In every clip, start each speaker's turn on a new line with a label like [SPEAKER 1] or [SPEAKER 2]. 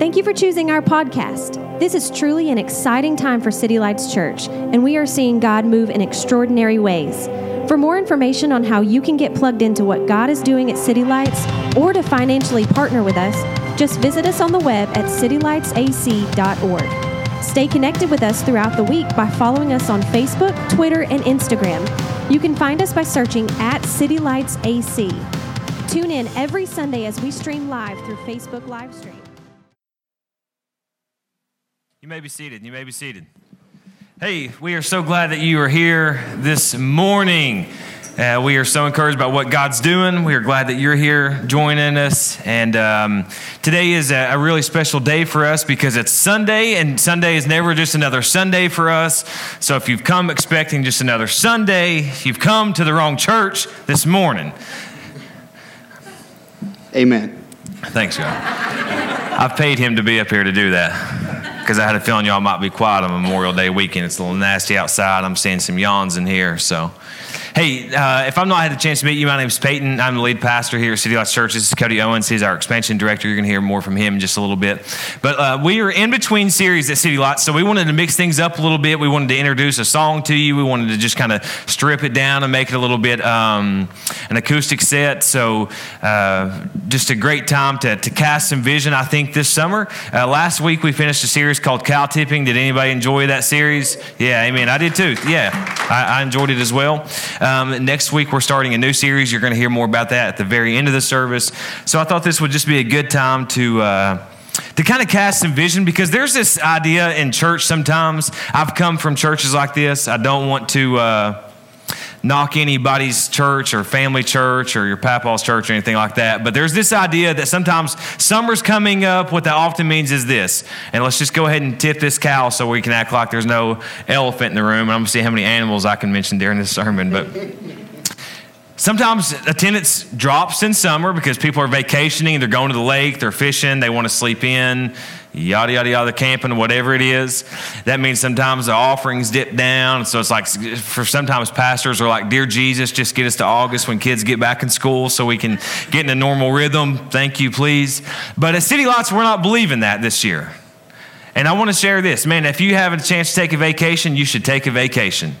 [SPEAKER 1] Thank you for choosing our podcast. This is truly an exciting time for City Lights Church, and we are seeing God move in extraordinary ways. For more information on how you can get plugged into what God is doing at City Lights or to financially partner with us, just visit us on the web at citylightsac.org. Stay connected with us throughout the week by following us on Facebook, Twitter, and Instagram. You can find us by searching at City Lights AC. Tune in every Sunday as we stream live through Facebook live stream.
[SPEAKER 2] You may be seated. You may be seated. Hey, we are so glad that you are here this morning. Uh, we are so encouraged by what God's doing. We are glad that you're here joining us. And um, today is a, a, really special day for us because it's Sunday, and Sunday is never just another Sunday for us. So if you've come expecting just another Sunday, you've come to the wrong church this morning.
[SPEAKER 3] Amen.
[SPEAKER 2] Thanks, God. I've paid him to be up here to do that because I had a feeling y'all might be quiet on Memorial Day weekend. It's a little nasty outside. I'm seeing some yawns in here. So, hey, uh, if I'm not had the chance to meet you, my name is Peyton. I'm the lead pastor here at City Lights Church. This is Cody Owens. He's our expansion director. You're going to hear more from him in just a little bit. But uh, we are in between series at City Lights, so we wanted to mix things up a little bit. We wanted to introduce a song to you. We wanted to just kind of strip it down and make it a little bit um, an acoustic set. So, uh, just a great time to, to cast some vision, I think, this summer. Uh, last week, we finished a series called Cow Tipping. Did anybody enjoy that series? Yeah, amen. I did too. Yeah, I, I enjoyed it as well. Um, next week, we're starting a new series. You're going to hear more about that at the very end of the service. So I thought this would just be a good time to. Uh, to kind of cast some vision because there's this idea in church sometimes. I've come from churches like this. I don't want to uh, knock anybody's church or family church or your papa's church or anything like that. But there's this idea that sometimes summer's coming up. What that often means is this. And let's just go ahead and tip this cow so we can act like there's no elephant in the room. And I'm going to see how many animals I can mention during this sermon. But Sometimes attendance drops in summer because people are vacationing, they're going to the lake, they're fishing, they want to sleep in yada, yada, yada, camping, whatever it is. That means sometimes the offerings dip down. So it's like, for sometimes pastors are like, Dear Jesus, just get us to August when kids get back in school so we can get in a normal rhythm. Thank you, please. But at City Lights, we're not believing that this year. And I want to share this man, if you have a chance to take a vacation, you should take a vacation.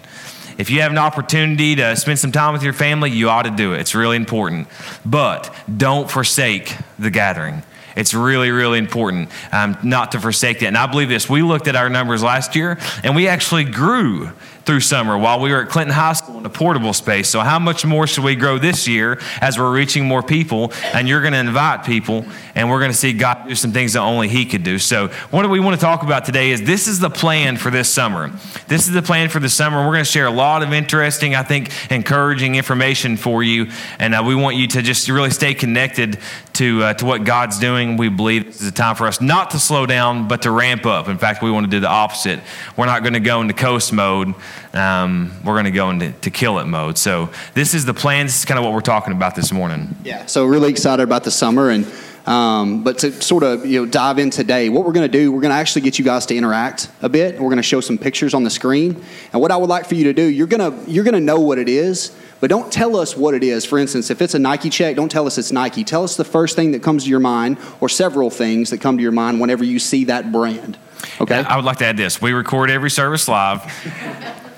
[SPEAKER 2] If you have an opportunity to spend some time with your family, you ought to do it. It's really important. But don't forsake the gathering. It's really, really important um, not to forsake that. And I believe this. We looked at our numbers last year, and we actually grew through summer while we were at Clinton High School in a portable space. So, how much more should we grow this year as we're reaching more people? And you're going to invite people, and we're going to see God do some things that only He could do. So, what do we want to talk about today is this is the plan for this summer. This is the plan for the summer. We're going to share a lot of interesting, I think, encouraging information for you. And uh, we want you to just really stay connected to, uh, to what God's doing. We believe this is a time for us not to slow down, but to ramp up. In fact, we want to do the opposite. We're not going to go into coast mode um, we're going to go into to kill it mode. So this is the plan. This is kind of what we're talking about this morning.
[SPEAKER 3] Yeah. So really excited about the summer and. Um, but to sort of you know dive in today, what we're going to do, we're going to actually get you guys to interact a bit. We're going to show some pictures on the screen, and what I would like for you to do, you're going to you're going to know what it is, but don't tell us what it is. For instance, if it's a Nike check, don't tell us it's Nike. Tell us the first thing that comes to your mind, or several things that come to your mind whenever you see that brand. Okay.
[SPEAKER 2] I would like to add this: we record every service live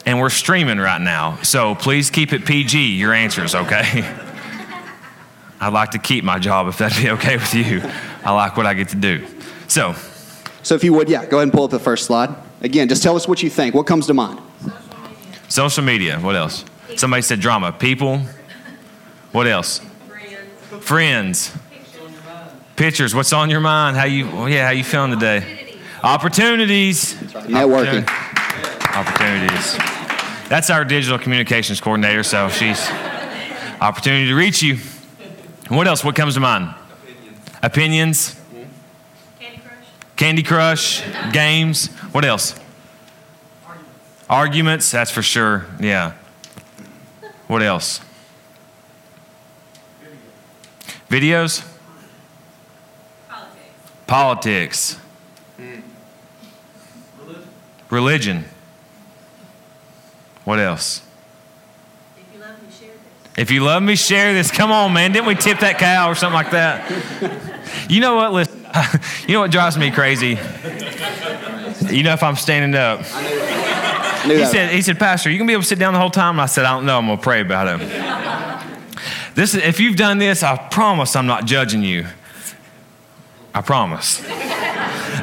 [SPEAKER 2] and we're streaming right now. So please keep it PG, your answers, okay? I'd like to keep my job if that'd be okay with you. I like what I get to do. So,
[SPEAKER 3] so if you would, yeah, go ahead and pull up the first slide. Again, just tell us what you think. What comes to mind?
[SPEAKER 2] Social media. What else? Somebody said drama. People. What else? Friends. Friends. Pictures. What's on your mind? How you? Yeah, how you feeling today? Opportunities.
[SPEAKER 3] Networking.
[SPEAKER 2] Opportunities. That's our digital communications coordinator, so she's opportunity to reach you. What else? What comes to mind? Opinions. Opinions. Candy Crush. Candy Crush. Games. What else? Arguments. Arguments. That's for sure. Yeah. What else? Videos. Politics. Politics. Mm. Religion. Religion. What else? If you love me, share this. If you love me, share this. Come on, man. Didn't we tip that cow or something like that? you know what? Listen, you know what drives me crazy? You know if I'm standing up.
[SPEAKER 3] I knew
[SPEAKER 2] He said, he said, Pastor, you gonna be able to sit down the whole time? And I said, I don't know. I'm gonna pray about it. This is, if you've done this, I promise I'm not judging you. I promise.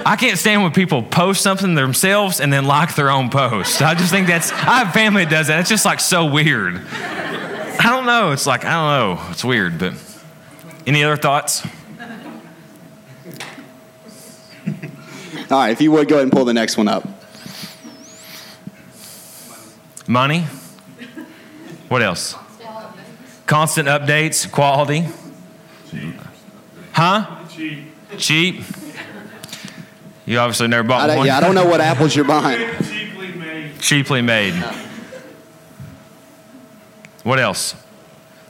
[SPEAKER 2] I can't stand when people post something themselves and then like their own post. I just think that's, I have family that does that. It's just like so weird. I don't know. It's like, I don't know. It's weird, but any other thoughts?
[SPEAKER 3] All right, if you would go ahead and pull the next one up.
[SPEAKER 2] Money? What else? Constant updates, quality. Cheap. Huh? Cheap. Cheap. You obviously never
[SPEAKER 3] I
[SPEAKER 2] bought
[SPEAKER 3] don't,
[SPEAKER 2] one.
[SPEAKER 3] yeah, I don't know what apples you're buying.
[SPEAKER 2] Cheaply made. What else?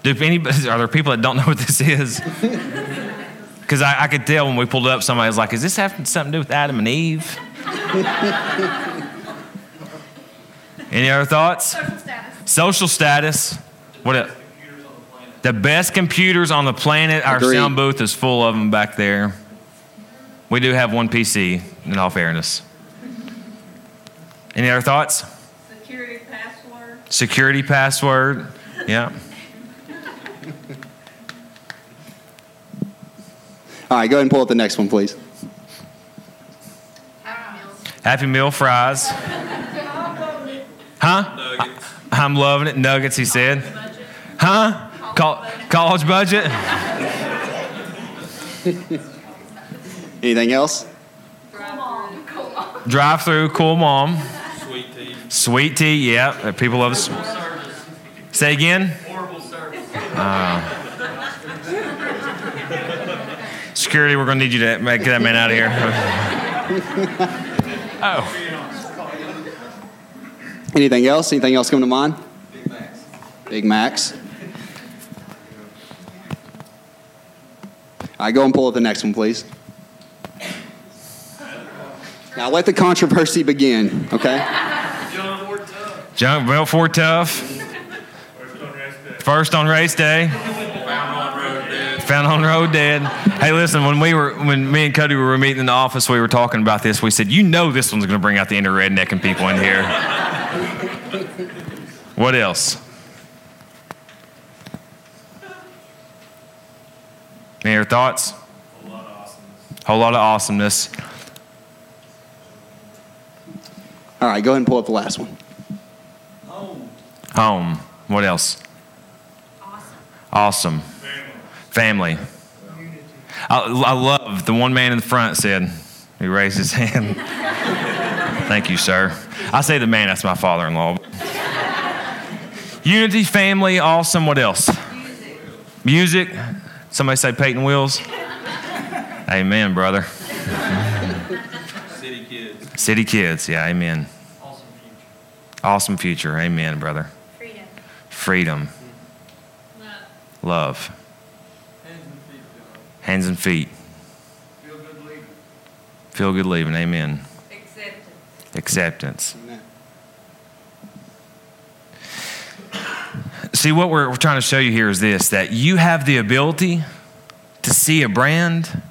[SPEAKER 2] Do anybody, are there people that don't know what this is? Because I, I could tell when we pulled it up, somebody was like, "Is this having something to do with Adam and Eve?" Any other thoughts?
[SPEAKER 4] Social status.
[SPEAKER 2] Social status. What? el- The best computers on the planet. Our
[SPEAKER 3] Agreed.
[SPEAKER 2] sound booth is full of them back there. We do have one PC, in all fairness. Any other thoughts?
[SPEAKER 4] Security password.
[SPEAKER 2] Security password. Yeah.
[SPEAKER 3] All right, go ahead and pull up the next one, please.
[SPEAKER 4] Happy meals.
[SPEAKER 2] Happy Meal fries. Huh? I'm loving it. Nuggets, he said. Huh? Col- college budget?
[SPEAKER 3] Anything else?
[SPEAKER 2] Drive through, cool mom. Sweet tea. Sweet tea, yeah. uh, People love s- Say again? Horrible service. security, we're going to need you to make that man out of here. oh.
[SPEAKER 3] Anything else? Anything else come to mind? Big Macs. Big Macs. All right, go and pull up the next one, please. Now let the controversy begin, okay?
[SPEAKER 2] Junk built for tough. First on race day. Found on road dead. Found on road dead. Hey, listen. When we were, when me and Cody were meeting in the office, we were talking about this. We said, you know, this one's going to bring out the inner rednecking people in here. what else? Any other thoughts? A whole lot of awesomeness.
[SPEAKER 3] All right, go ahead and pull up the last one.
[SPEAKER 2] Home. Home. What else? Awesome. Awesome. Family. I, I love the one man in the front said, he raised his hand. Thank you, sir. I say the man, that's my father in law. Unity, family, awesome. What else? Music. Somebody say Peyton Wills. Amen, brother.
[SPEAKER 5] City kids.
[SPEAKER 2] Yeah, amen.
[SPEAKER 5] Awesome future.
[SPEAKER 2] Awesome future. Amen, brother.
[SPEAKER 4] Freedom.
[SPEAKER 2] Freedom.
[SPEAKER 4] Love.
[SPEAKER 2] Love.
[SPEAKER 5] Hands and feet,
[SPEAKER 2] Hands and feet.
[SPEAKER 5] Feel good leaving.
[SPEAKER 2] Feel good leaving. Amen.
[SPEAKER 4] Acceptance.
[SPEAKER 2] Acceptance. See, what we're, we're trying to show you here is this that you have the ability to see a brand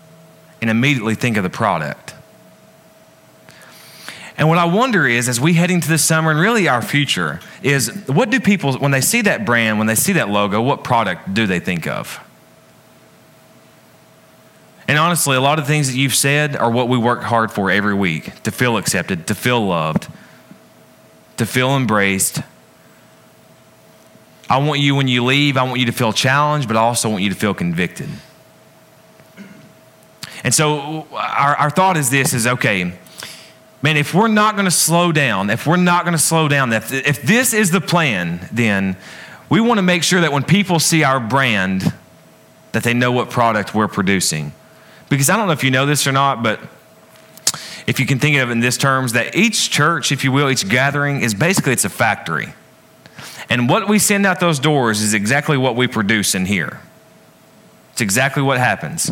[SPEAKER 2] and immediately think of the product. And what I wonder is, as we head into this summer and really our future, is what do people, when they see that brand, when they see that logo, what product do they think of? And honestly, a lot of things that you've said are what we work hard for every week to feel accepted, to feel loved, to feel embraced. I want you, when you leave, I want you to feel challenged, but I also want you to feel convicted. And so our, our thought is this is okay, man, if we're not going to slow down, if we're not going to slow down, if, if this is the plan, then we want to make sure that when people see our brand, that they know what product we're producing. Because I don't know if you know this or not, but if you can think of it in this terms, that each church, if you will, each gathering is basically it's a factory. And what we send out those doors is exactly what we produce in here. It's exactly what happens.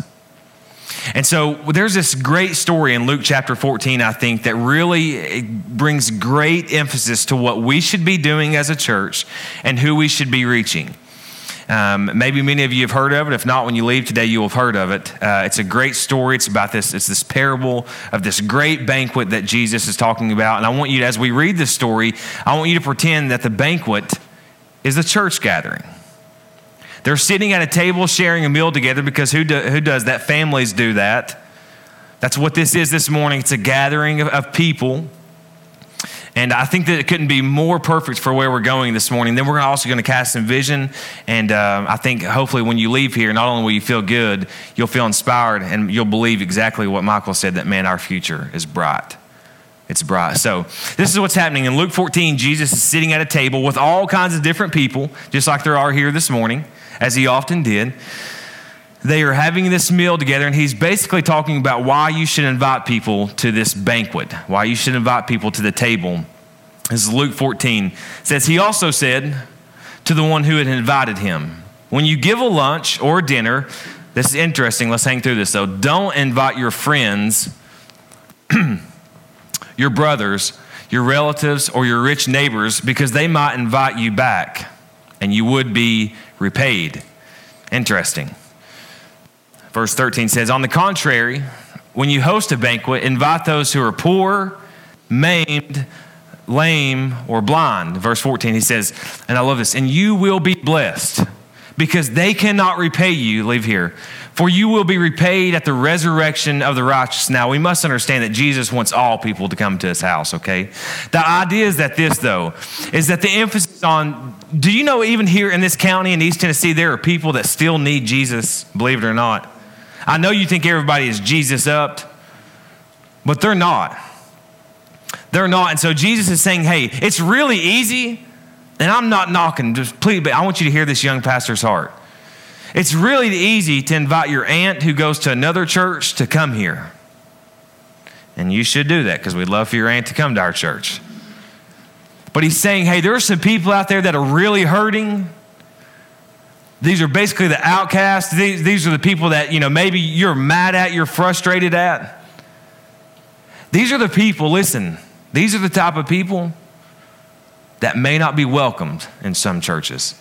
[SPEAKER 2] And so there's this great story in Luke chapter 14, I think, that really eh, brings great emphasis to what we should be doing as a church and who we should be reaching. Um, maybe many of you have heard of it. If not, when you leave today, you will have heard of it. Uh, it's a great story. It's about this. It's this parable of this great banquet that Jesus is talking about. And I want you, as we read this story, I want you to pretend that the banquet is a church gathering. They're sitting at a table sharing a meal together because who, do, who does that? Families do that. That's what this is this morning. It's a gathering of, of people. And I think that it couldn't be more perfect for where we're going this morning. Then we're also going to cast some vision. And uh, I think hopefully when you leave here, not only will you feel good, you'll feel inspired and you'll believe exactly what Michael said that, man, our future is bright. It's bright. So, this is what's happening. In Luke 14, Jesus is sitting at a table with all kinds of different people, just like there are here this morning, as he often did. They are having this meal together, and he's basically talking about why you should invite people to this banquet, why you should invite people to the table. This is Luke 14. It says, He also said to the one who had invited him, When you give a lunch or dinner, this is interesting. Let's hang through this though. Don't invite your friends your brothers, your relatives, or your rich neighbors because they might invite you back and you would be repaid. Interesting. Verse 13 says, On the contrary, when you host a banquet, invite those who are poor, maimed, lame, or blind. Verse 14, he says, and I love this, and you will be blessed because they cannot repay you. Leave here. For you will be repaid at the resurrection of the righteous. Now, we must understand that Jesus wants all people to come to his house, okay? The idea is that this, though, is that the emphasis on do you know, even here in this county in East Tennessee, there are people that still need Jesus, believe it or not? I know you think everybody is Jesus up, but they're not. They're not. And so Jesus is saying, hey, it's really easy, and I'm not knocking, just please, but I want you to hear this young pastor's heart. It's really easy to invite your aunt who goes to another church to come here. And you should do that because we'd love for your aunt to come to our church. But he's saying, hey, there are some people out there that are really hurting. These are basically the outcasts. These, these are the people that, you know, maybe you're mad at, you're frustrated at. These are the people, listen, these are the type of people that may not be welcomed in some churches.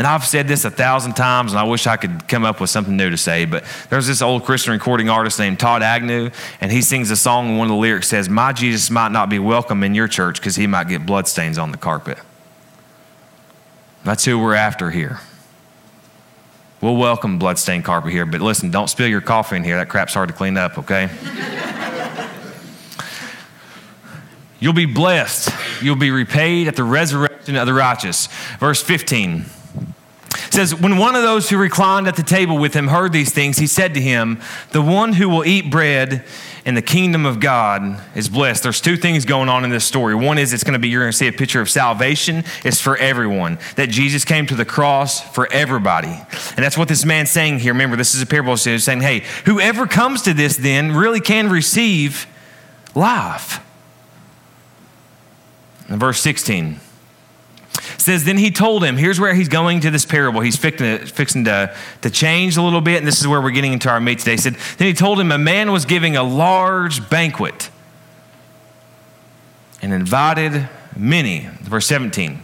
[SPEAKER 2] And I've said this a thousand times, and I wish I could come up with something new to say, but there's this old Christian recording artist named Todd Agnew, and he sings a song, and one of the lyrics says, My Jesus might not be welcome in your church because he might get bloodstains on the carpet. That's who we're after here. We'll welcome bloodstained carpet here, but listen, don't spill your coffee in here. That crap's hard to clean up, okay? You'll be blessed. You'll be repaid at the resurrection of the righteous. Verse 15 says, When one of those who reclined at the table with him heard these things, he said to him, The one who will eat bread in the kingdom of God is blessed. There's two things going on in this story. One is it's going to be, you're going to see a picture of salvation. It's for everyone. That Jesus came to the cross for everybody. And that's what this man's saying here. Remember, this is a parable. So he's saying, hey, whoever comes to this then really can receive life. In verse 16 says, Then he told him, here's where he's going to this parable. He's fixing, to, fixing to, to change a little bit, and this is where we're getting into our meat today. He said, Then he told him, A man was giving a large banquet and invited many. Verse 17.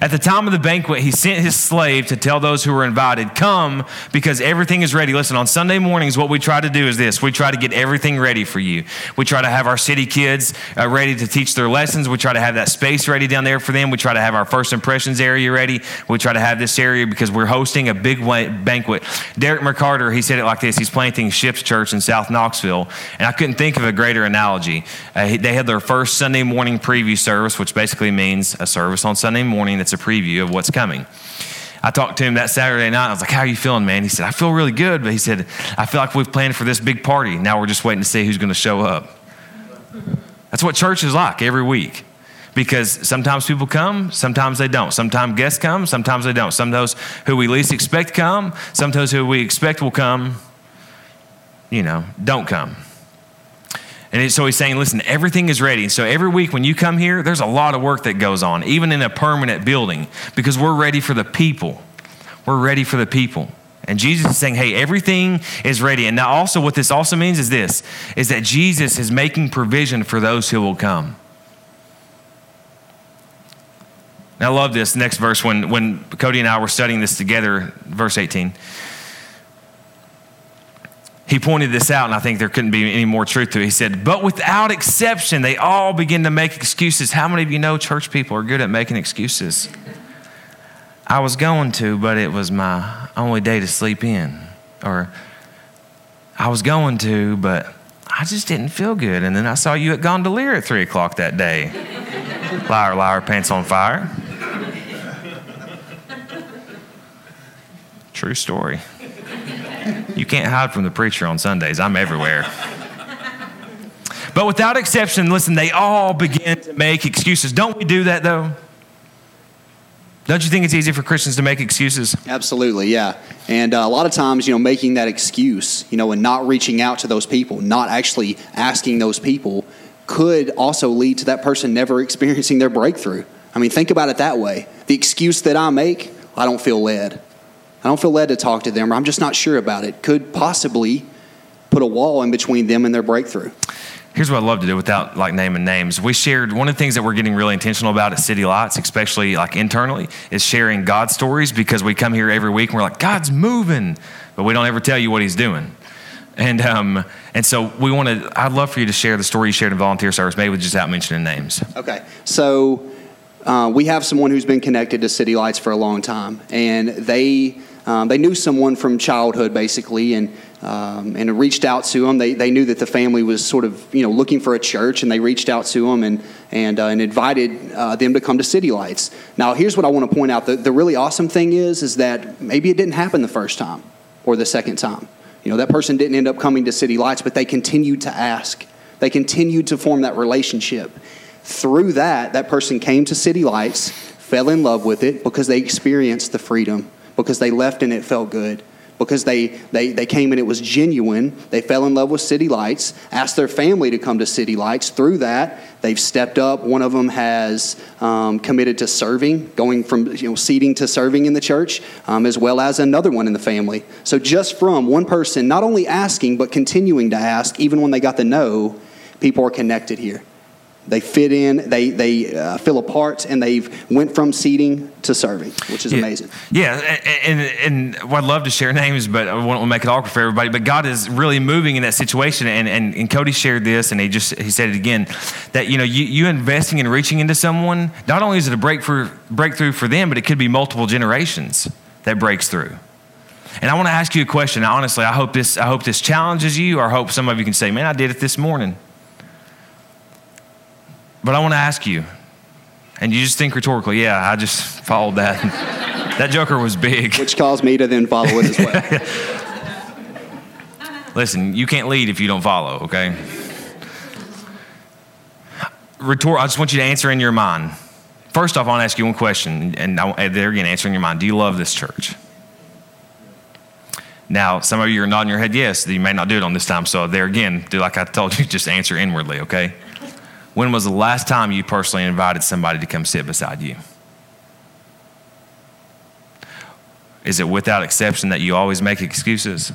[SPEAKER 2] At the time of the banquet, he sent his slave to tell those who were invited, Come, because everything is ready. Listen, on Sunday mornings, what we try to do is this we try to get everything ready for you. We try to have our city kids uh, ready to teach their lessons. We try to have that space ready down there for them. We try to have our first impressions area ready. We try to have this area because we're hosting a big banquet. Derek McCarter, he said it like this he's planting Ships Church in South Knoxville. And I couldn't think of a greater analogy. Uh, they had their first Sunday morning preview service, which basically means a service on Sunday morning that's a preview of what's coming. I talked to him that Saturday night. I was like, How are you feeling, man? He said, I feel really good. But he said, I feel like we've planned for this big party. Now we're just waiting to see who's going to show up. That's what church is like every week. Because sometimes people come, sometimes they don't. Sometimes guests come, sometimes they don't. Some of those who we least expect come, some of those who we expect will come, you know, don't come. And so he's saying, listen, everything is ready. So every week when you come here, there's a lot of work that goes on, even in a permanent building, because we're ready for the people. We're ready for the people. And Jesus is saying, hey, everything is ready. And now also what this also means is this, is that Jesus is making provision for those who will come. And I love this next verse when, when Cody and I were studying this together, verse 18. He pointed this out, and I think there couldn't be any more truth to it. He said, But without exception, they all begin to make excuses. How many of you know church people are good at making excuses? I was going to, but it was my only day to sleep in. Or I was going to, but I just didn't feel good. And then I saw you at Gondolier at 3 o'clock that day. liar, liar, pants on fire. True story. You can't hide from the preacher on Sundays. I'm everywhere. But without exception, listen, they all begin to make excuses. Don't we do that though? Don't you think it's easy for Christians to make excuses?
[SPEAKER 3] Absolutely, yeah. And uh, a lot of times, you know, making that excuse, you know, and not reaching out to those people, not actually asking those people, could also lead to that person never experiencing their breakthrough. I mean, think about it that way. The excuse that I make, I don't feel led. I don't feel led to talk to them, or I'm just not sure about it, could possibly put a wall in between them and their breakthrough.
[SPEAKER 2] Here's what I'd love to do without like naming names. We shared one of the things that we're getting really intentional about at City Lights, especially like internally, is sharing God stories because we come here every week and we're like, God's moving, but we don't ever tell you what He's doing. And um, and so we want to. I'd love for you to share the story you shared in volunteer service, maybe just without mentioning names.
[SPEAKER 3] Okay, so uh, we have someone who's been connected to City Lights for a long time, and they um, they knew someone from childhood basically, and um, and reached out to them. They, they knew that the family was sort of you know looking for a church, and they reached out to them and and uh, and invited uh, them to come to City Lights. Now, here's what I want to point out: the, the really awesome thing is is that maybe it didn't happen the first time or the second time. You know, that person didn't end up coming to City Lights, but they continued to ask. They continued to form that relationship. Through that, that person came to City Lights, fell in love with it because they experienced the freedom, because they left and it felt good because they, they, they came and it was genuine. They fell in love with City Lights, asked their family to come to City Lights. Through that, they've stepped up. One of them has um, committed to serving, going from you know, seating to serving in the church, um, as well as another one in the family. So just from one person, not only asking, but continuing to ask, even when they got the no, people are connected here. They fit in, they, they uh, feel a part, and they've went from seating to serving, which is
[SPEAKER 2] yeah.
[SPEAKER 3] amazing.
[SPEAKER 2] Yeah, and, and, and well, I'd love to share names, but I won't make it awkward for everybody. But God is really moving in that situation, and, and, and Cody shared this, and he just he said it again, that you know you, you investing and reaching into someone, not only is it a breakthrough breakthrough for them, but it could be multiple generations that breaks through. And I want to ask you a question. Honestly, I hope this I hope this challenges you, or I hope some of you can say, "Man, I did it this morning." But I want to ask you, and you just think rhetorically, yeah, I just followed that. that joker was big.
[SPEAKER 3] Which caused me to then follow it as well.
[SPEAKER 2] Listen, you can't lead if you don't follow, okay? Rhetor- I just want you to answer in your mind. First off, I want to ask you one question, and I, there again, answer in your mind. Do you love this church? Now, some of you are nodding your head yes. You may not do it on this time. So, there again, do like I told you, just answer inwardly, okay? When was the last time you personally invited somebody to come sit beside you? Is it without exception that you always make excuses?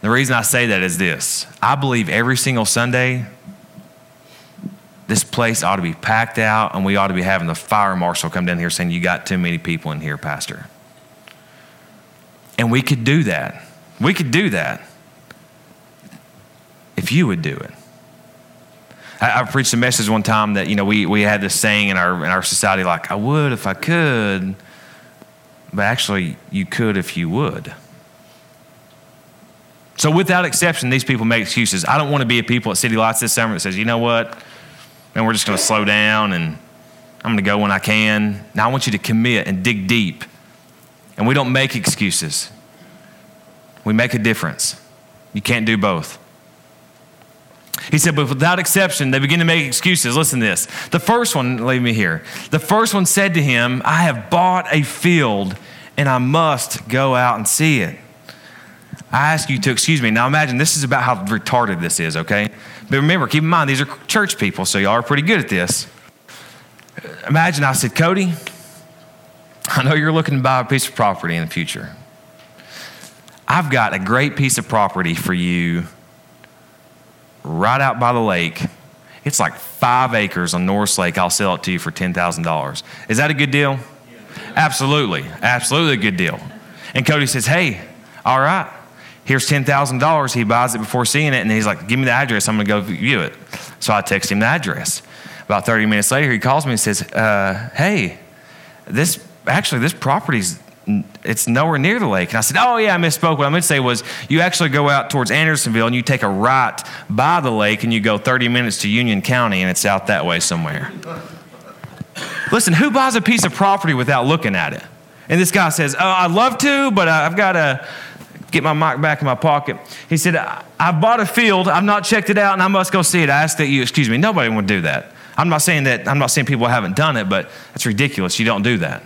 [SPEAKER 2] The reason I say that is this I believe every single Sunday, this place ought to be packed out and we ought to be having the fire marshal come down here saying, You got too many people in here, Pastor. And we could do that. We could do that if you would do it. I, I, preached a message one time that, you know, we, we had this saying in our, in our society like, I would if I could, but actually, you could if you would. So, without exception, these people make excuses. I don't want to be a people at City Lights this summer that says, you know what, and we're just going to slow down and I'm going to go when I can. Now, I want you to commit and dig deep. And we don't make excuses, we make a difference. You can't do both. He said, but without exception, they begin to make excuses. Listen to this. The first one, leave me here. The first one said to him, I have bought a field and I must go out and see it. I ask you to excuse me. Now imagine this is about how retarded this is, okay? But remember, keep in mind, these are church people, so y'all are pretty good at this. Imagine I said, Cody, I know you're looking to buy a piece of property in the future. I've got a great piece of property for you right out by the lake. It's like five acres on Norris Lake. I'll sell it to you for $10,000. Is that a good deal? Absolutely. Absolutely a good deal. And Cody says, Hey, all right, here's $10,000. He buys it before seeing it, and he's like, Give me the address. I'm going to go view it. So I text him the address. About 30 minutes later, he calls me and says, uh, Hey, this actually, this property's it's nowhere near the lake. And I said, Oh, yeah, I misspoke. What I meant to say was, you actually go out towards Andersonville and you take a right by the lake and you go 30 minutes to Union County and it's out that way somewhere. Listen, who buys a piece of property without looking at it? And this guy says, Oh, I'd love to, but I've got to get my mic back in my pocket. He said, I bought a field, I've not checked it out, and I must go see it. I ask that you excuse me. Nobody would do that. I'm not saying that, I'm not saying people haven't done it, but that's ridiculous. You don't do that.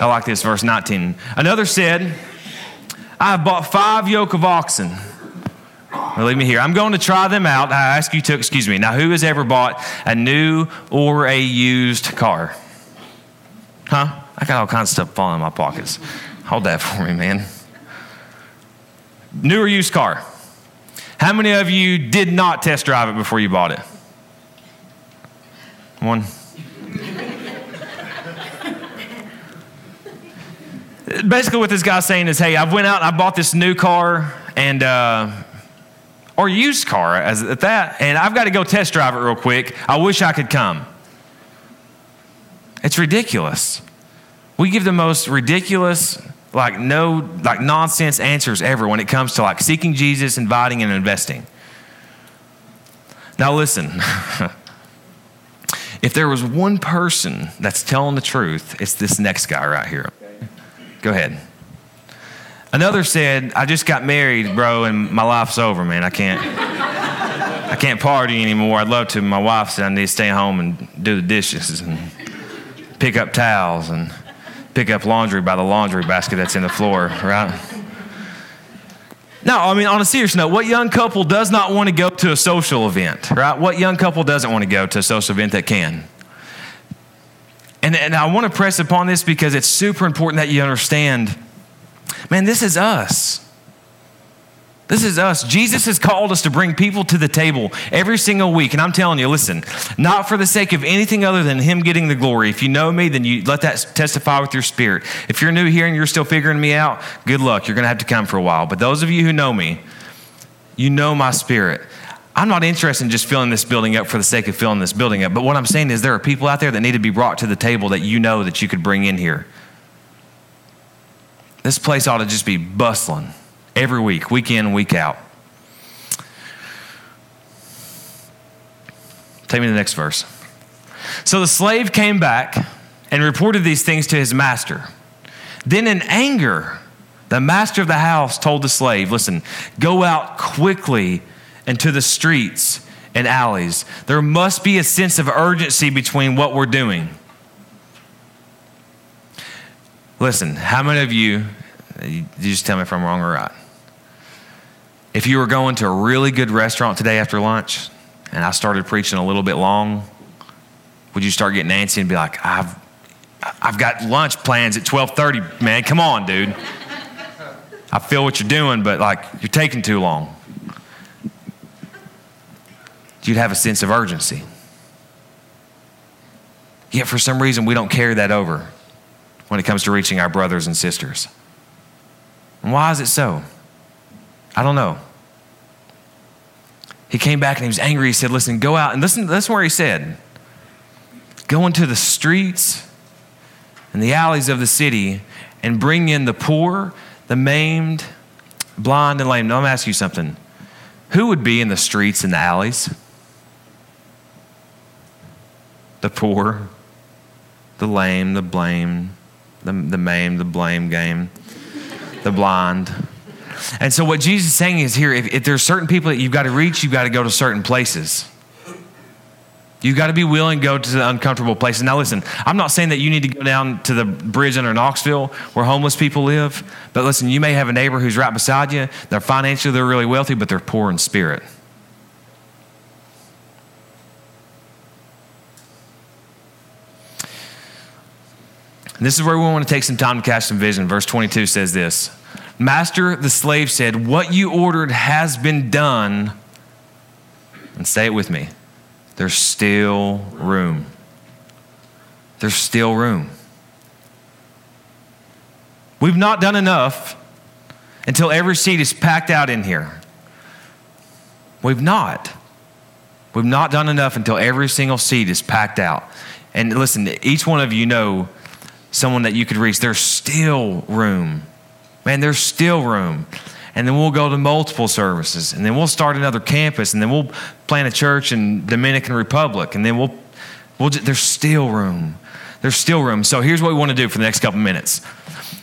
[SPEAKER 2] I like this, verse 19. Another said, I have bought five yoke of oxen. Well, leave me here. I'm going to try them out. I ask you to excuse me. Now, who has ever bought a new or a used car? Huh? I got all kinds of stuff falling in my pockets. Hold that for me, man. New or used car? How many of you did not test drive it before you bought it? One. Basically, what this guy's saying is, hey, I went out, I bought this new car, and uh, or used car as at that, and I've got to go test drive it real quick. I wish I could come. It's ridiculous. We give the most ridiculous, like no, like nonsense answers ever when it comes to like seeking Jesus, inviting, and investing. Now listen. if there was one person that's telling the truth, it's this next guy right here. Go ahead. Another said, I just got married, bro, and my life's over, man. I can't I can't party anymore. I'd love to. My wife said I need to stay home and do the dishes and pick up towels and pick up laundry by the laundry basket that's in the floor, right? No, I mean, on a serious note, what young couple does not want to go to a social event, right? What young couple doesn't want to go to a social event that can? And, and I want to press upon this because it's super important that you understand man, this is us. This is us. Jesus has called us to bring people to the table every single week. And I'm telling you, listen, not for the sake of anything other than Him getting the glory. If you know me, then you let that testify with your spirit. If you're new here and you're still figuring me out, good luck. You're going to have to come for a while. But those of you who know me, you know my spirit. I'm not interested in just filling this building up for the sake of filling this building up. But what I'm saying is there are people out there that need to be brought to the table that you know that you could bring in here. This place ought to just be bustling every week, week in, week out. Take me to the next verse. So the slave came back and reported these things to his master. Then, in anger, the master of the house told the slave, Listen, go out quickly into the streets and alleys. There must be a sense of urgency between what we're doing. Listen, how many of you, you just tell me if I'm wrong or right. If you were going to a really good restaurant today after lunch and I started preaching a little bit long, would you start getting antsy and be like, I've, I've got lunch plans at 1230, man, come on, dude. I feel what you're doing, but like you're taking too long. You'd have a sense of urgency. Yet for some reason, we don't carry that over when it comes to reaching our brothers and sisters. And why is it so? I don't know. He came back and he was angry. He said, Listen, go out and listen, listen where he said. Go into the streets and the alleys of the city and bring in the poor, the maimed, blind, and lame. Now, I'm going to ask you something. Who would be in the streets and the alleys? The poor, the lame, the blame, the, the maimed, the blame game, the blind. And so, what Jesus is saying is here if, if there's certain people that you've got to reach, you've got to go to certain places. You've got to be willing to go to the uncomfortable places. Now, listen, I'm not saying that you need to go down to the bridge under Knoxville where homeless people live, but listen, you may have a neighbor who's right beside you. They're financially, they're really wealthy, but they're poor in spirit. And this is where we want to take some time to catch some vision. Verse 22 says this Master, the slave said, What you ordered has been done. and say it with me. There's still room. There's still room. We've not done enough until every seat is packed out in here. We've not. We've not done enough until every single seat is packed out. And listen, each one of you know someone that you could reach. There's still room. Man, there's still room. And then we'll go to multiple services. And then we'll start another campus. And then we'll plant a church in Dominican Republic. And then we'll, we'll there's still room. There's still room. So here's what we want to do for the next couple minutes.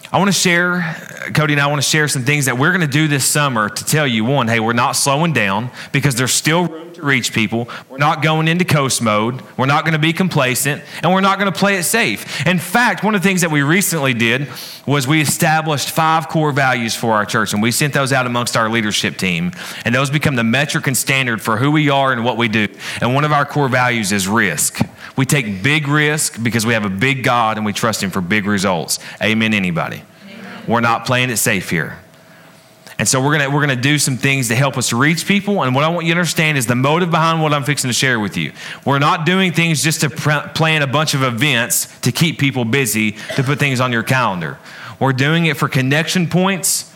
[SPEAKER 2] I want to share, Cody and I want to share some things that we're going to do this summer to tell you one, hey, we're not slowing down because there's still room to reach people. We're not going into coast mode. We're not going to be complacent and we're not going to play it safe. In fact, one of the things that we recently did was we established five core values for our church and we sent those out amongst our leadership team. And those become the metric and standard for who we are and what we do. And one of our core values is risk. We take big risk because we have a big God and we trust Him for big results. Amen, anybody? Amen. We're not playing it safe here. And so we're gonna we're gonna do some things to help us reach people. And what I want you to understand is the motive behind what I'm fixing to share with you. We're not doing things just to pr- plan a bunch of events to keep people busy to put things on your calendar. We're doing it for connection points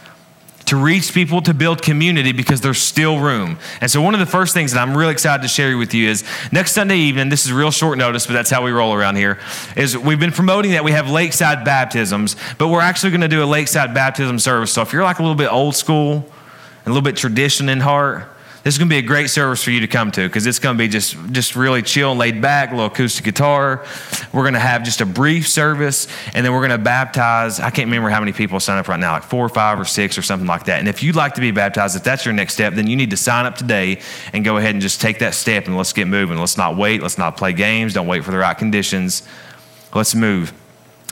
[SPEAKER 2] to reach people, to build community because there's still room. And so, one of the first things that I'm really excited to share with you is next Sunday evening, this is real short notice, but that's how we roll around here, is we've been promoting that we have lakeside baptisms, but we're actually going to do a lakeside baptism service. So, if you're like a little bit old school and a little bit tradition in heart, this is going to be a great service for you to come to because it's going to be just, just really chill and laid back, a little acoustic guitar. We're going to have just a brief service, and then we're going to baptize. I can't remember how many people sign up right now, like four or five or six or something like that. And if you'd like to be baptized, if that's your next step, then you need to sign up today and go ahead and just take that step and let's get moving. Let's not wait. Let's not play games. Don't wait for the right conditions. Let's move.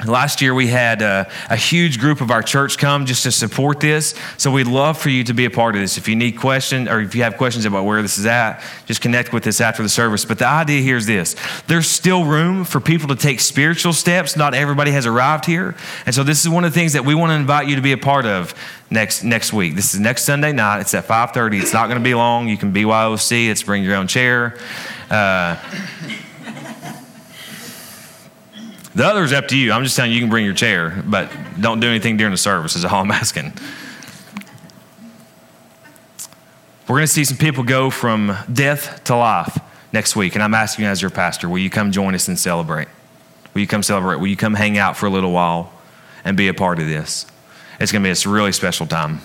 [SPEAKER 2] Last year, we had a, a, huge group of our church come just to support this. So we'd love for you to be a part of this. If you need questions or if you have questions about where this is at, just connect with us after the service. But the idea here is this there's still room for people to take spiritual steps. Not everybody has arrived here. And so this is one of the things that we want to invite you to be a part of next next week. This is next Sunday night. It's at 5:30. It's not going to be long. You can BYOC. It's bring your own chair. Uh, The other is up to you. I'm just telling you, you can bring your chair, but don't do anything during the service, is all I'm asking. We're going to see some people go from death to life next week, and I'm asking you as your pastor, will you come join us and celebrate? Will you come celebrate? Will you come hang out for a little while and be a part of this? It's going to be a really special time.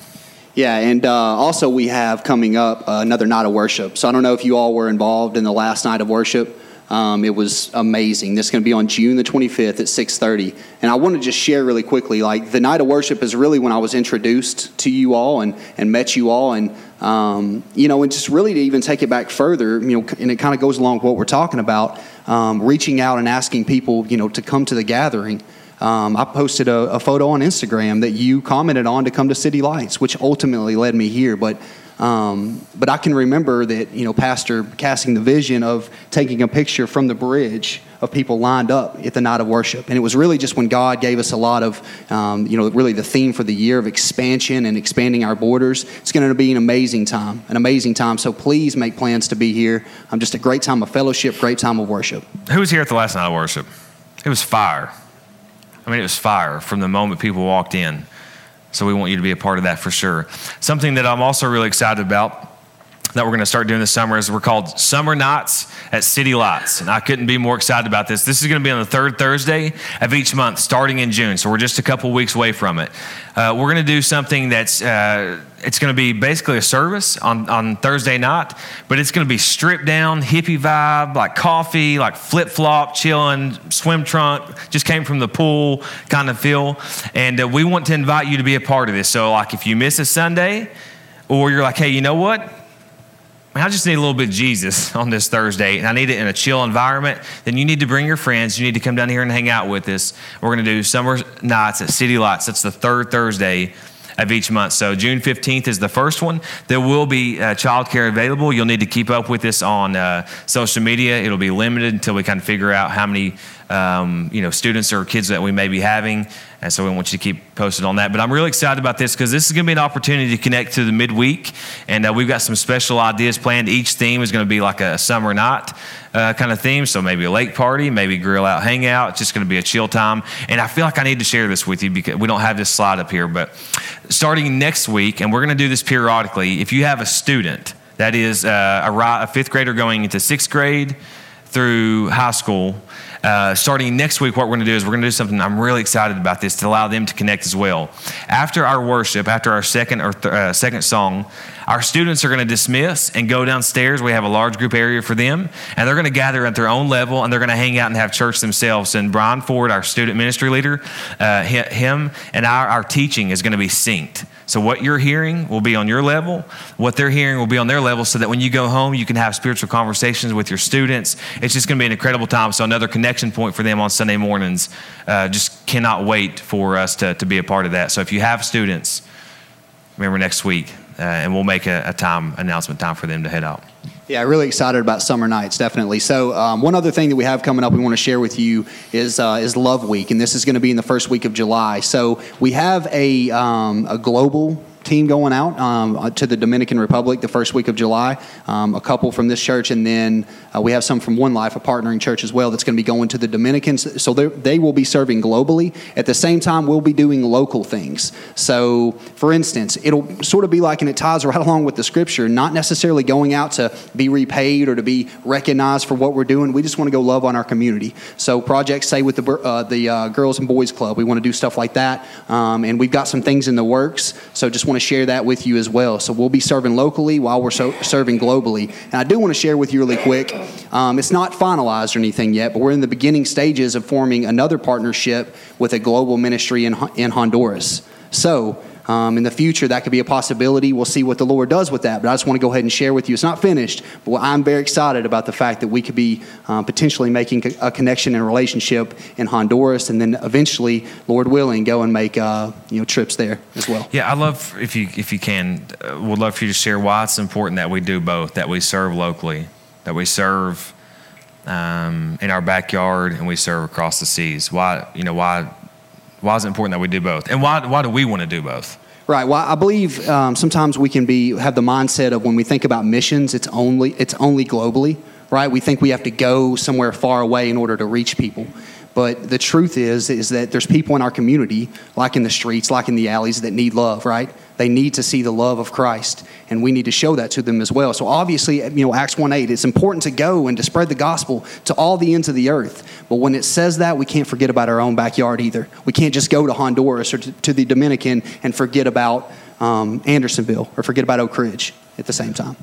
[SPEAKER 3] Yeah, and uh, also we have coming up uh, another night of worship. So I don't know if you all were involved in the last night of worship. Um, it was amazing. This is going to be on June the 25th at 6:30. And I want to just share really quickly, like the night of worship is really when I was introduced to you all and and met you all, and um, you know, and just really to even take it back further, you know, and it kind of goes along with what we're talking about, um, reaching out and asking people, you know, to come to the gathering. Um, I posted a, a, photo on Instagram that you commented on to come to City Lights, which ultimately led me here. But um, but I can remember that, you know, Pastor casting the vision of taking a picture from the bridge of people lined up at the night of worship. And it was really just when God gave us a lot of, um, you know, really the theme for the year of expansion and expanding our borders. It's going to be an amazing time, an amazing time. So please make plans to be here. Um, just a great time of fellowship, great time of worship.
[SPEAKER 2] Who was here at the last night of worship? It was fire. I mean, it was fire from the moment people walked in. So we want you to be a part of that for sure. Something that I'm also really excited about that we're going to start doing this summer is we're called Summer Nights at City Lights. And I couldn't be more excited about this. This is going to be on the third Thursday of each month, starting in June. So we're just a couple weeks away from it. Uh, we're going to do something that's, uh, it's going to be basically a service on, on Thursday night, but it's going to be stripped down, hippie vibe, like coffee, like flip flop, chilling, swim trunk, just came from the pool kind of feel. And uh, we want to invite you to be a part of this. So, like, if you miss a Sunday, or you're like, hey, you know what? I just need a little bit of Jesus on this Thursday, and I need it in a chill environment, then you need to bring your friends. You need to come down here and hang out with us. We're going to do summer nights at City Lights. That's the third Thursday of each month. So June 15th is the first one. There will be uh, childcare available. You'll need to keep up with this on uh, social media. It'll be limited until we kind of figure out how many um, you know, students or kids that we may be having. And so we want you to keep posted on that. But I'm really excited about this because this is going to be an opportunity to connect to the midweek. And uh, we've got some special ideas planned. Each theme is going to be like a summer night uh, kind of theme. So maybe a lake party, maybe grill out, hangout. It's just going to be a chill time. And I feel like I need to share this with you because we don't have this slide up here. But starting next week, and we're going to do this periodically, if you have a student that is uh, a, a fifth grader going into sixth grade through high school, uh, starting next week, what we're going to do is we're going to do something. I'm really excited about this to allow them to connect as well. After our worship, after our second or th- uh, second song, our students are going to dismiss and go downstairs. We have a large group area for them, and they're going to gather at their own level and they're going to hang out and have church themselves. And Brian Ford, our student ministry leader, uh, him and our, our teaching is going to be synced. So what you're hearing will be on your level. What they're hearing will be on their level so that when you go home, you can have spiritual conversations with your students. It's just going to be an incredible time. So another connection point for them on Sunday mornings. Uh, just cannot wait for us to, to be a part of that. So if you have students, remember next week, uh, and we'll make a, a time announcement time for them to head out.
[SPEAKER 3] Yeah, really excited about summer nights, definitely. So, um, one other thing that we have coming up, we want to share with you is uh, is Love Week, and this is going to be in the first week of July. So, we have a um, a global team going out um, to the Dominican Republic the first week of July. Um, a couple from this church, and then uh, we have some from One Life, a partnering church as well, that's going to be going to the Dominicans. So they're- will be serving globally. At the same time, we'll be doing local things. So, for instance, it'll sort of be like, and it ties right along with the scripture, not necessarily going out to be repaid or to be recognized for what we're doing. We just want to go love on our community. So, projects, say with the uh, the uh, Girls and Boys Club, we want to do stuff like that, um, and we've got some things in the works. So, just want to share that with you as well. So, we'll be serving locally while we're so, serving globally. And I do want to share with you really quick. Um, it's not finalized or anything yet, but we're in the beginning stages of forming another partnership with a global ministry in in Honduras. So. Um, in the future, that could be a possibility. We'll see what the Lord does with that. But I just want to go ahead and share with you. It's not finished, but I'm very excited about the fact that we could be um, potentially making a connection and relationship in Honduras, and then eventually, Lord willing, go and make uh, you know trips there as well.
[SPEAKER 2] Yeah, I love if you if you can, uh, would love for you to share why it's important that we do both, that we serve locally, that we serve um, in our backyard, and we serve across the seas. Why you know why why is it important that we do both, and why why do we want to do both?
[SPEAKER 3] Right. Well, I believe um, sometimes we can be have the mindset of when we think about missions, it's only it's only globally. Right. We think we have to go somewhere far away in order to reach people. But the truth is, is that there's people in our community, like in the streets, like in the alleys, that need love. Right. They need to see the love of Christ, and we need to show that to them as well. So obviously, you know, Acts one eight, it's important to go and to spread the gospel to all the ends of the earth. But when it says that, we can't forget about our own backyard either. We can't just go to Honduras or to, to the Dominican and forget about um, Andersonville or forget about Oak Ridge at the same time.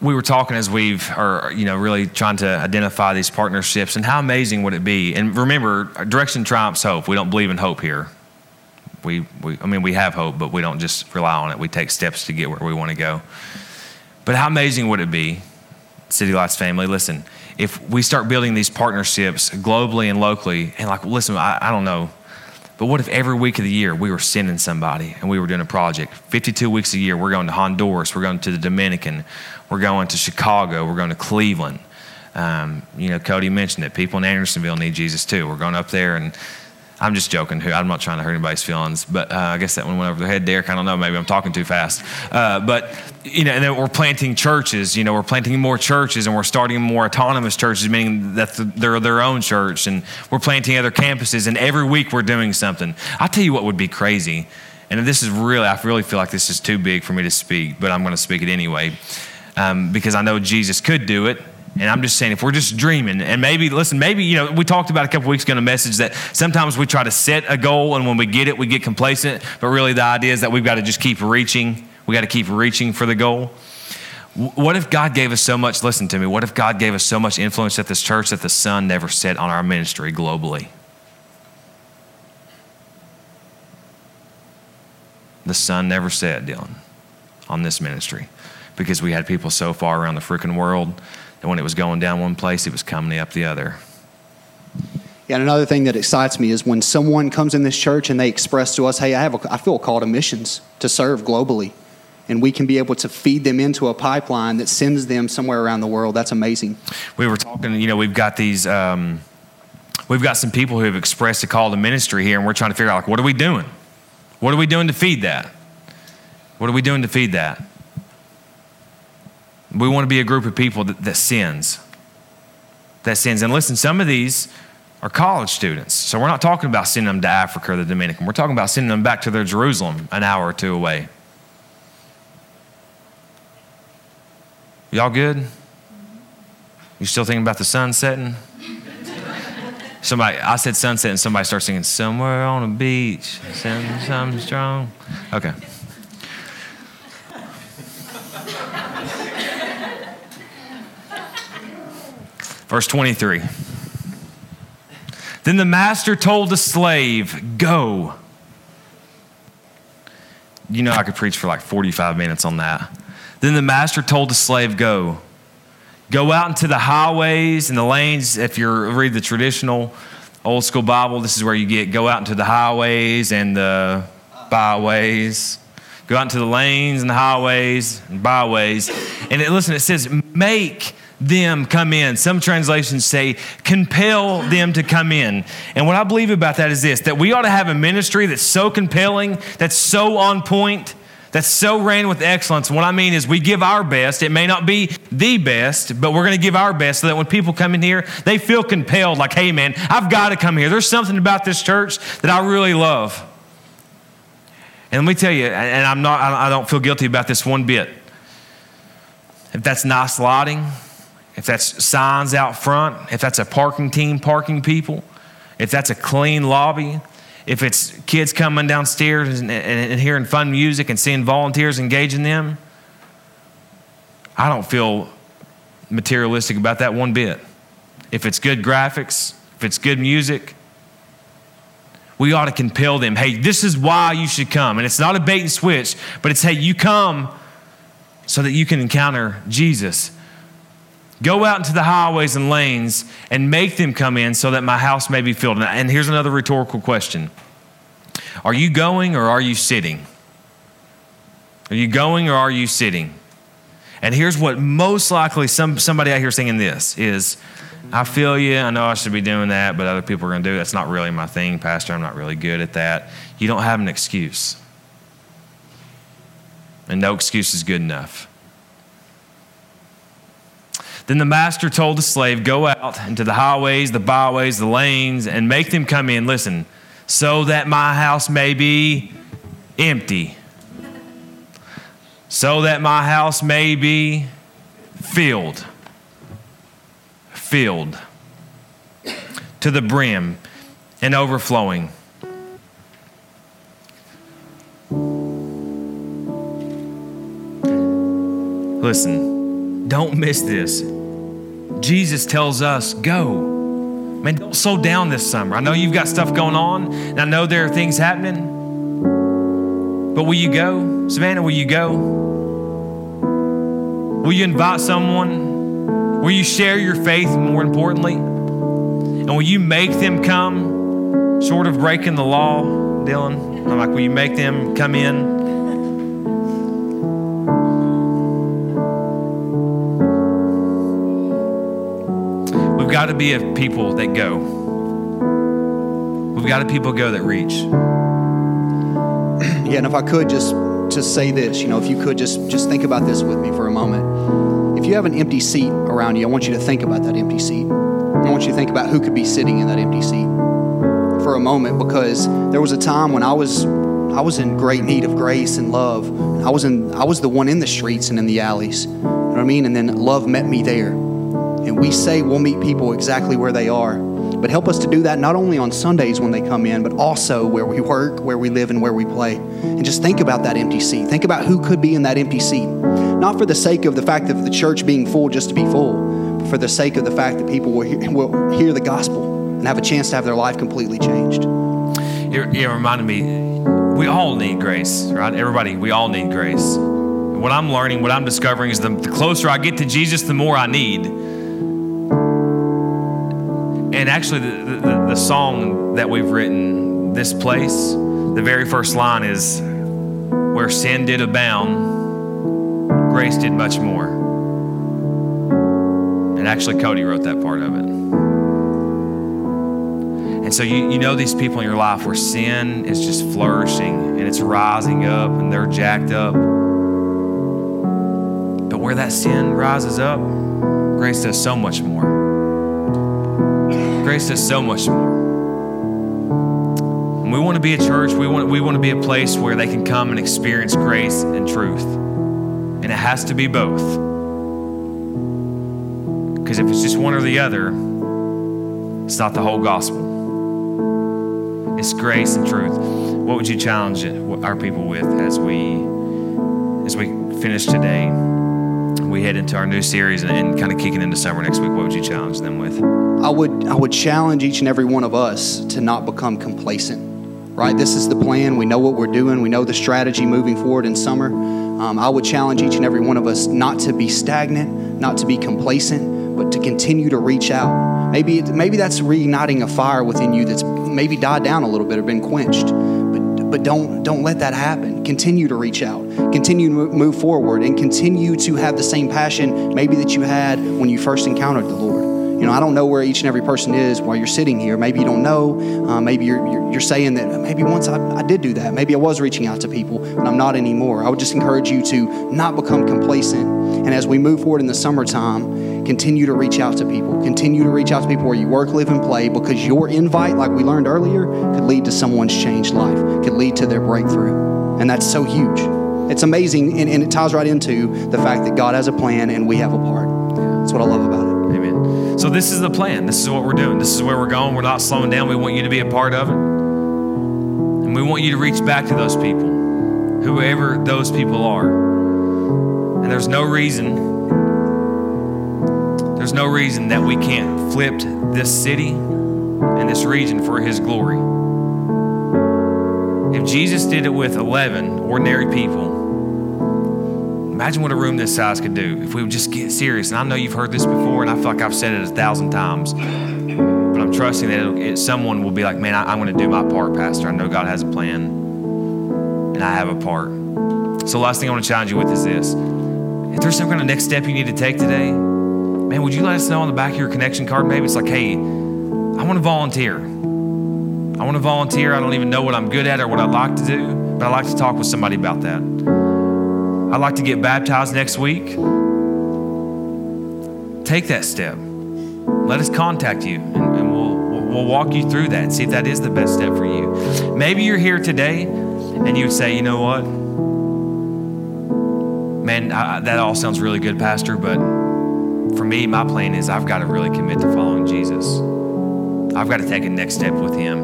[SPEAKER 2] we were talking as we've are you know really trying to identify these partnerships and how amazing would it be and remember direction triumphs hope we don't believe in hope here we, we i mean we have hope but we don't just rely on it we take steps to get where we want to go but how amazing would it be city lights family listen if we start building these partnerships globally and locally and like listen i, I don't know but what if every week of the year we were sending somebody and we were doing a project? 52 weeks a year, we're going to Honduras, we're going to the Dominican, we're going to Chicago, we're going to Cleveland. Um, you know, Cody mentioned that People in Andersonville need Jesus too. We're going up there, and I'm just joking. I'm not trying to hurt anybody's feelings, but uh, I guess that one went over their head. Derek, I don't know. Maybe I'm talking too fast. Uh, but you know, and then we're planting churches. You know, we're planting more churches, and we're starting more autonomous churches, meaning that they're their own church, and we're planting other campuses. And every week we're doing something. I'll tell you what would be crazy, and this is really, I really feel like this is too big for me to speak, but I'm going to speak it anyway, um, because I know Jesus could do it. And I'm just saying, if we're just dreaming, and maybe, listen, maybe, you know, we talked about a couple weeks ago in a message that sometimes we try to set a goal, and when we get it, we get complacent. But really, the idea is that we've got to just keep reaching. We got to keep reaching for the goal. What if God gave us so much, listen to me, what if God gave us so much influence at this church that the sun never set on our ministry globally? The sun never set, Dylan, on this ministry because we had people so far around the freaking world and when it was going down one place, it was coming up the other.
[SPEAKER 3] Yeah, and another thing that excites me is when someone comes in this church and they express to us, "Hey, I have a, I feel a call to missions to serve globally," and we can be able to feed them into a pipeline that sends them somewhere around the world. That's amazing.
[SPEAKER 2] we were talking, you know, we've got these, um, we've got some people who have expressed a call to ministry here, and we're trying to figure out, like, what are we doing? What are we doing to feed that? What are we doing to feed that? We want to be a group of people that, that sins. That sins. And listen, some of these are college students. So we're not talking about sending them to Africa or the Dominican. We're talking about sending them back to their Jerusalem an hour or two away. Y'all good? You still thinking about the sun setting? Somebody, I said sunset, and somebody starts singing "Somewhere on a beach, something, something strong." Okay. Verse 23. Then the master told the slave, Go. You know, I could preach for like 45 minutes on that. Then the master told the slave, Go. Go out into the highways and the lanes. If you read the traditional old school Bible, this is where you get go out into the highways and the byways. Go out into the lanes and the highways and byways. And it, listen, it says, make them come in. Some translations say, compel them to come in. And what I believe about that is this that we ought to have a ministry that's so compelling, that's so on point, that's so ran with excellence. What I mean is, we give our best. It may not be the best, but we're going to give our best so that when people come in here, they feel compelled, like, hey, man, I've got to come here. There's something about this church that I really love. And let me tell you, and I'm not, I don't feel guilty about this one bit. If that's nice lighting, if that's signs out front, if that's a parking team parking people, if that's a clean lobby, if it's kids coming downstairs and, and, and hearing fun music and seeing volunteers engaging them, I don't feel materialistic about that one bit. If it's good graphics, if it's good music, we ought to compel them. Hey, this is why you should come. And it's not a bait and switch, but it's hey, you come so that you can encounter Jesus. Go out into the highways and lanes and make them come in so that my house may be filled. And here's another rhetorical question Are you going or are you sitting? Are you going or are you sitting? And here's what most likely some, somebody out here singing this is I feel you. I know I should be doing that, but other people are going to do it. That's not really my thing, Pastor. I'm not really good at that. You don't have an excuse. And no excuse is good enough. Then the master told the slave, Go out into the highways, the byways, the lanes, and make them come in. Listen, so that my house may be empty. So that my house may be filled. Filled to the brim and overflowing. Listen, don't miss this. Jesus tells us, go. Man, don't slow down this summer. I know you've got stuff going on, and I know there are things happening. But will you go? Savannah, will you go? Will you invite someone? Will you share your faith, more importantly? And will you make them come, short of breaking the law, Dylan? I'm like, will you make them come in? Got to be a people that go. We've got to people go that reach.
[SPEAKER 3] Yeah, and if I could just just say this, you know, if you could just just think about this with me for a moment. If you have an empty seat around you, I want you to think about that empty seat. I want you to think about who could be sitting in that empty seat for a moment because there was a time when I was I was in great need of grace and love. I was in I was the one in the streets and in the alleys. You know what I mean? And then love met me there. And we say we'll meet people exactly where they are. But help us to do that not only on Sundays when they come in, but also where we work, where we live, and where we play. And just think about that empty seat. Think about who could be in that empty seat. Not for the sake of the fact of the church being full just to be full, but for the sake of the fact that people will hear, will hear the gospel and have a chance to have their life completely changed.
[SPEAKER 2] It, reminded me, we all need grace, right? Everybody, we all need grace. What I'm learning, what I'm discovering is the, the closer I get to Jesus, the more I need. And actually, the, the, the song that we've written, This Place, the very first line is, Where sin did abound, grace did much more. And actually, Cody wrote that part of it. And so you, you know these people in your life where sin is just flourishing and it's rising up and they're jacked up. But where that sin rises up, grace does so much more. Grace does so much more. And we want to be a church, we want, we want to be a place where they can come and experience grace and truth. And it has to be both. Because if it's just one or the other, it's not the whole gospel. It's grace and truth. What would you challenge our people with as we as we finish today? We head into our new series and, and kind of kicking into summer next week. What would you challenge them with?
[SPEAKER 3] I would I would challenge each and every one of us to not become complacent. Right, this is the plan. We know what we're doing. We know the strategy moving forward in summer. Um, I would challenge each and every one of us not to be stagnant, not to be complacent, but to continue to reach out. Maybe maybe that's reigniting a fire within you that's maybe died down a little bit or been quenched. But don't don't let that happen. Continue to reach out. Continue to move forward and continue to have the same passion maybe that you had when you first encountered the Lord. You know, I don't know where each and every person is while you're sitting here. Maybe you don't know. Uh, maybe you're, you're, you're, saying that maybe once I, I did do that. Maybe I was reaching out to people, but I'm not anymore. I would just encourage you to not become complacent. And as we move forward in the summertime, continue to reach out to people. Continue to reach out to people where you work, live, and play because your invite, like we learned earlier, could lead to someone's changed life, could lead to their breakthrough. And that's so huge. It's amazing, and, and it ties right into the fact that God has a plan and we have a part. That's what I love about it. Amen.
[SPEAKER 2] So, this is the plan. This is what we're doing. This is where we're going. We're not slowing down. We want you to be a part of it. And we want you to reach back to those people, whoever those people are. And there's no reason, there's no reason that we can't flip this city and this region for His glory. If Jesus did it with 11 ordinary people, Imagine what a room this size could do if we would just get serious. And I know you've heard this before, and I feel like I've said it a thousand times. But I'm trusting that it, someone will be like, man, I, am going to do my part, Pastor. I know God has a plan, and I have a part. So, the last thing I want to challenge you with is this. If there's some kind of next step you need to take today, man, would you let us know on the back of your connection card? Maybe it's like, hey, I want to volunteer. I want to volunteer. I don't even know what I'm good at or what I'd like to do, but I'd like to talk with somebody about that. I'd like to get baptized next week. Take that step. Let us contact you and, and we'll, we'll walk you through that and see if that is the best step for you. Maybe you're here today and you would say, you know what? Man, I, that all sounds really good, Pastor, but for me, my plan is I've got to really commit to following Jesus. I've got to take a next step with Him.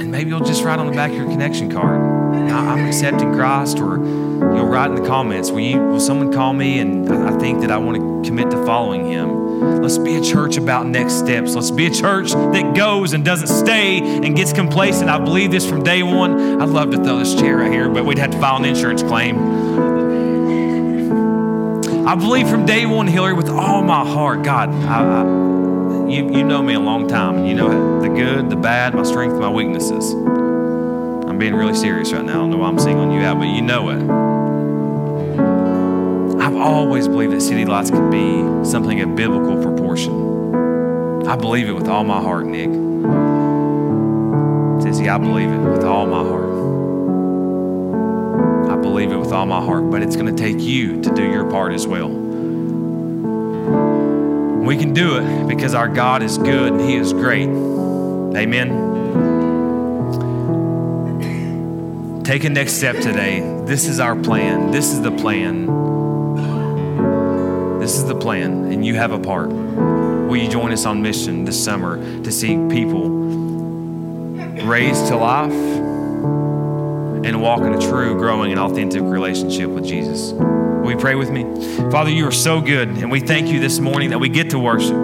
[SPEAKER 2] And maybe you'll just write on the back of your connection card I'm accepting Christ, or you'll write in the comments, will, you, will someone call me and I think that I want to commit to following him? Let's be a church about next steps. Let's be a church that goes and doesn't stay and gets complacent. I believe this from day one. I'd love to throw this chair right here, but we'd have to file an insurance claim. I believe from day one, Hillary, with all my heart, God, I, I, you, you know me a long time, you know the good, the bad, my strength, my weaknesses. I'm being really serious right now. I don't know why I'm singling you out, but you know it. I've always believed that city lights could be something of biblical proportion. I believe it with all my heart, Nick. Sissy, I believe it with all my heart. I believe it with all my heart, but it's going to take you to do your part as well. We can do it because our God is good and He is great. Amen. Take a next step today. This is our plan. This is the plan. This is the plan, and you have a part. Will you join us on mission this summer to see people raised to life and walk in a true, growing, and authentic relationship with Jesus? Will you pray with me? Father, you are so good, and we thank you this morning that we get to worship.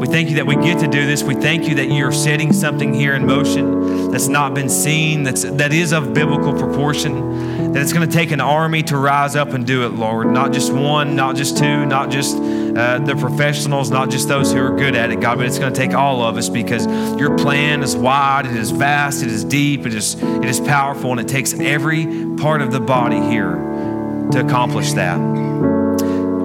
[SPEAKER 2] We thank you that we get to do this. We thank you that you're setting something here in motion that's not been seen, that's, that is of biblical proportion, that it's going to take an army to rise up and do it, Lord. Not just one, not just two, not just uh, the professionals, not just those who are good at it, God, but it's going to take all of us because your plan is wide, it is vast, it is deep, it is, it is powerful, and it takes every part of the body here to accomplish that.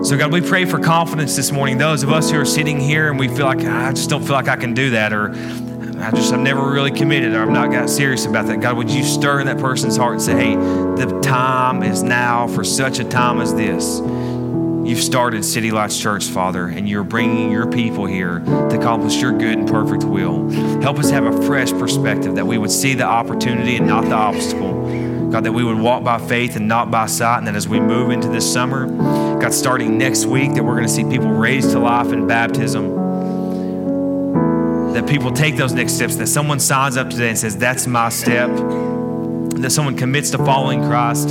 [SPEAKER 2] So, God, we pray for confidence this morning. Those of us who are sitting here and we feel like, I just don't feel like I can do that, or I just, I've never really committed, or I've not got serious about that. God, would you stir in that person's heart and say, hey, the time is now for such a time as this. You've started City Lights Church, Father, and you're bringing your people here to accomplish your good and perfect will. Help us have a fresh perspective that we would see the opportunity and not the obstacle. God, that we would walk by faith and not by sight, and that as we move into this summer, God, starting next week, that we're going to see people raised to life in baptism. That people take those next steps, that someone signs up today and says, That's my step. That someone commits to following Christ.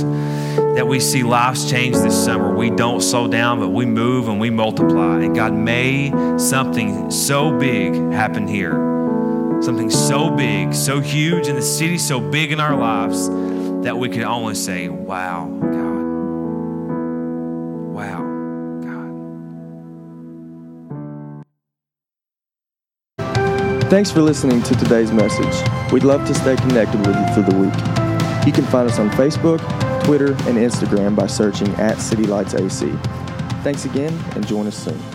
[SPEAKER 2] That we see lives change this summer. We don't slow down, but we move and we multiply. And God, may something so big happen here. Something so big, so huge in the city, so big in our lives that we can only say, Wow, God. Wow, God.
[SPEAKER 6] Thanks for listening to today's message. We'd love to stay connected with you through the week. You can find us on Facebook, Twitter, and Instagram by searching at City Lights AC. Thanks again and join us soon.